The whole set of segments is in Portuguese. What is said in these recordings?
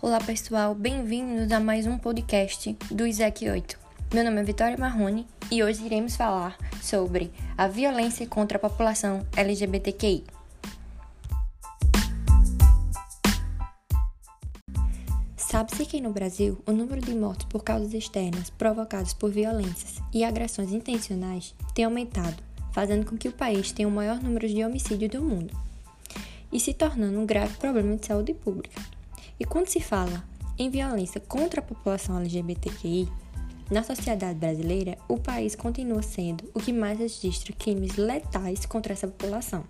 Olá pessoal, bem-vindos a mais um podcast do ISEC 8. Meu nome é Vitória Marrone e hoje iremos falar sobre a violência contra a população LGBTQI. Sabe-se que no Brasil o número de mortes por causas externas provocadas por violências e agressões intencionais tem aumentado, fazendo com que o país tenha o maior número de homicídios do mundo e se tornando um grave problema de saúde pública. E quando se fala em violência contra a população LGBTQI, na sociedade brasileira, o país continua sendo o que mais registra crimes letais contra essa população.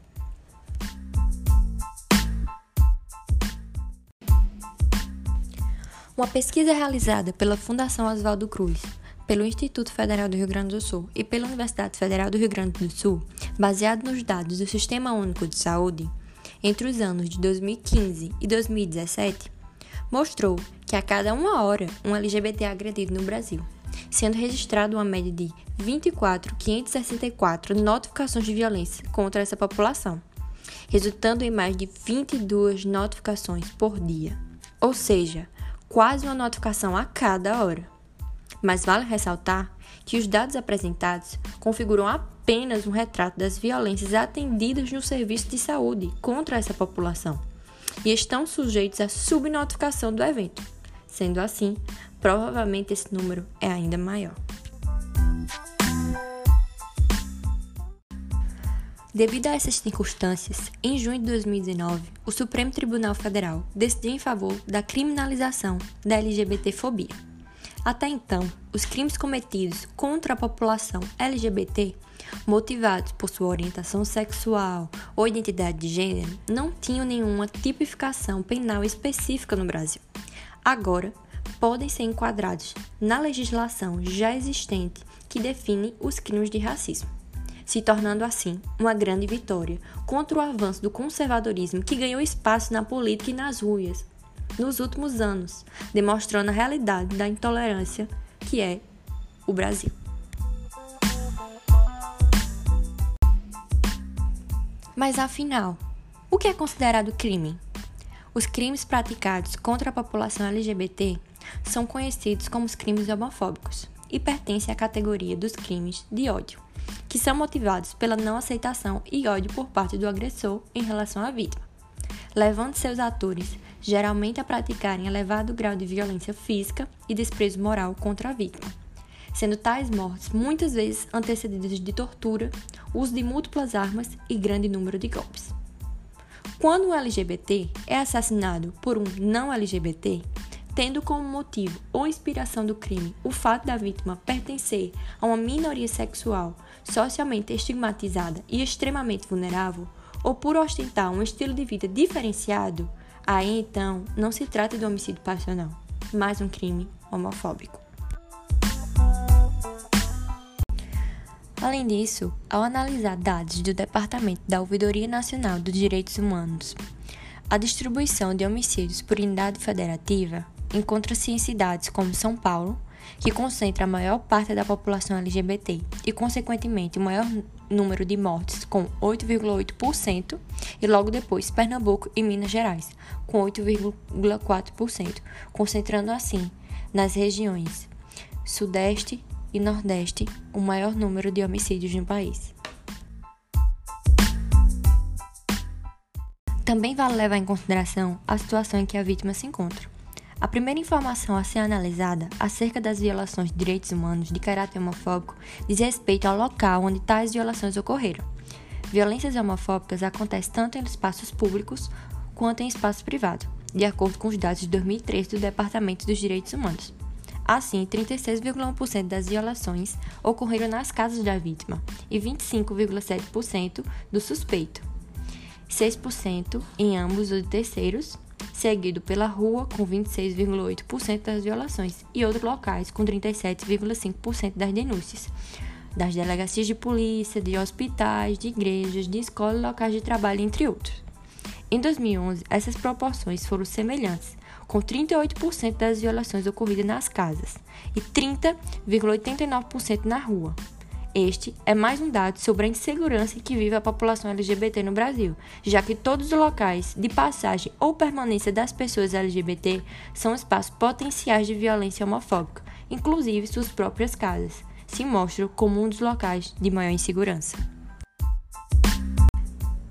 Uma pesquisa realizada pela Fundação Oswaldo Cruz, pelo Instituto Federal do Rio Grande do Sul e pela Universidade Federal do Rio Grande do Sul, baseado nos dados do Sistema Único de Saúde, entre os anos de 2015 e 2017, mostrou que a cada uma hora um LGBT é agredido no Brasil, sendo registrado uma média de 24.564 notificações de violência contra essa população, resultando em mais de 22 notificações por dia, ou seja, quase uma notificação a cada hora. Mas vale ressaltar que os dados apresentados configuram apenas um retrato das violências atendidas no serviço de saúde contra essa população e estão sujeitos à subnotificação do evento. Sendo assim, provavelmente esse número é ainda maior. Devido a essas circunstâncias, em junho de 2019, o Supremo Tribunal Federal decidiu em favor da criminalização da LGBTfobia. Até então, os crimes cometidos contra a população LGBT, motivados por sua orientação sexual ou identidade de gênero, não tinham nenhuma tipificação penal específica no Brasil. Agora, podem ser enquadrados na legislação já existente que define os crimes de racismo se tornando assim uma grande vitória contra o avanço do conservadorismo que ganhou espaço na política e nas ruas nos últimos anos, demonstrando a realidade da intolerância que é o Brasil. Mas afinal, o que é considerado crime? Os crimes praticados contra a população LGBT são conhecidos como os crimes homofóbicos e pertencem à categoria dos crimes de ódio que são motivados pela não aceitação e ódio por parte do agressor em relação à vítima, levando seus atores geralmente a praticarem elevado grau de violência física e desprezo moral contra a vítima, sendo tais mortes muitas vezes antecedidas de tortura, uso de múltiplas armas e grande número de golpes. Quando um LGBT é assassinado por um não LGBT, tendo como motivo ou inspiração do crime o fato da vítima pertencer a uma minoria sexual socialmente estigmatizada e extremamente vulnerável, ou por ostentar um estilo de vida diferenciado, aí então não se trata de um homicídio passional, mas um crime homofóbico. Além disso, ao analisar dados do Departamento da Ouvidoria Nacional dos Direitos Humanos, a distribuição de homicídios por unidade federativa encontra-se em cidades como São Paulo, que concentra a maior parte da população LGBT e, consequentemente, o maior número de mortes, com 8,8%, e logo depois Pernambuco e Minas Gerais, com 8,4%, concentrando assim nas regiões Sudeste e Nordeste o maior número de homicídios no país. Também vale levar em consideração a situação em que a vítima se encontra. A primeira informação a ser analisada acerca das violações de direitos humanos de caráter homofóbico diz respeito ao local onde tais violações ocorreram. Violências homofóbicas acontecem tanto em espaços públicos quanto em espaços privados, de acordo com os dados de 2013 do Departamento dos Direitos Humanos. Assim, 36,1% das violações ocorreram nas casas da vítima e 25,7% do suspeito, 6% em ambos os terceiros seguido pela rua, com 26,8% das violações, e outros locais, com 37,5% das denúncias. Das delegacias de polícia, de hospitais, de igrejas, de escolas e locais de trabalho, entre outros. Em 2011, essas proporções foram semelhantes, com 38% das violações ocorridas nas casas e 30,89% na rua. Este é mais um dado sobre a insegurança que vive a população LGBT no Brasil, já que todos os locais de passagem ou permanência das pessoas LGBT são espaços potenciais de violência homofóbica, inclusive suas próprias casas, se mostram como um dos locais de maior insegurança.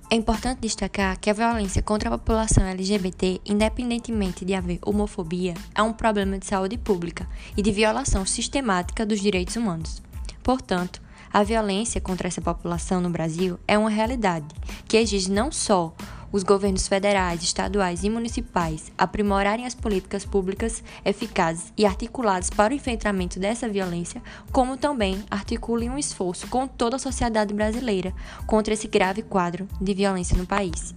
É importante destacar que a violência contra a população LGBT, independentemente de haver homofobia, é um problema de saúde pública e de violação sistemática dos direitos humanos. Portanto, a violência contra essa população no Brasil é uma realidade que exige não só os governos federais, estaduais e municipais aprimorarem as políticas públicas eficazes e articuladas para o enfrentamento dessa violência, como também articulem um esforço com toda a sociedade brasileira contra esse grave quadro de violência no país.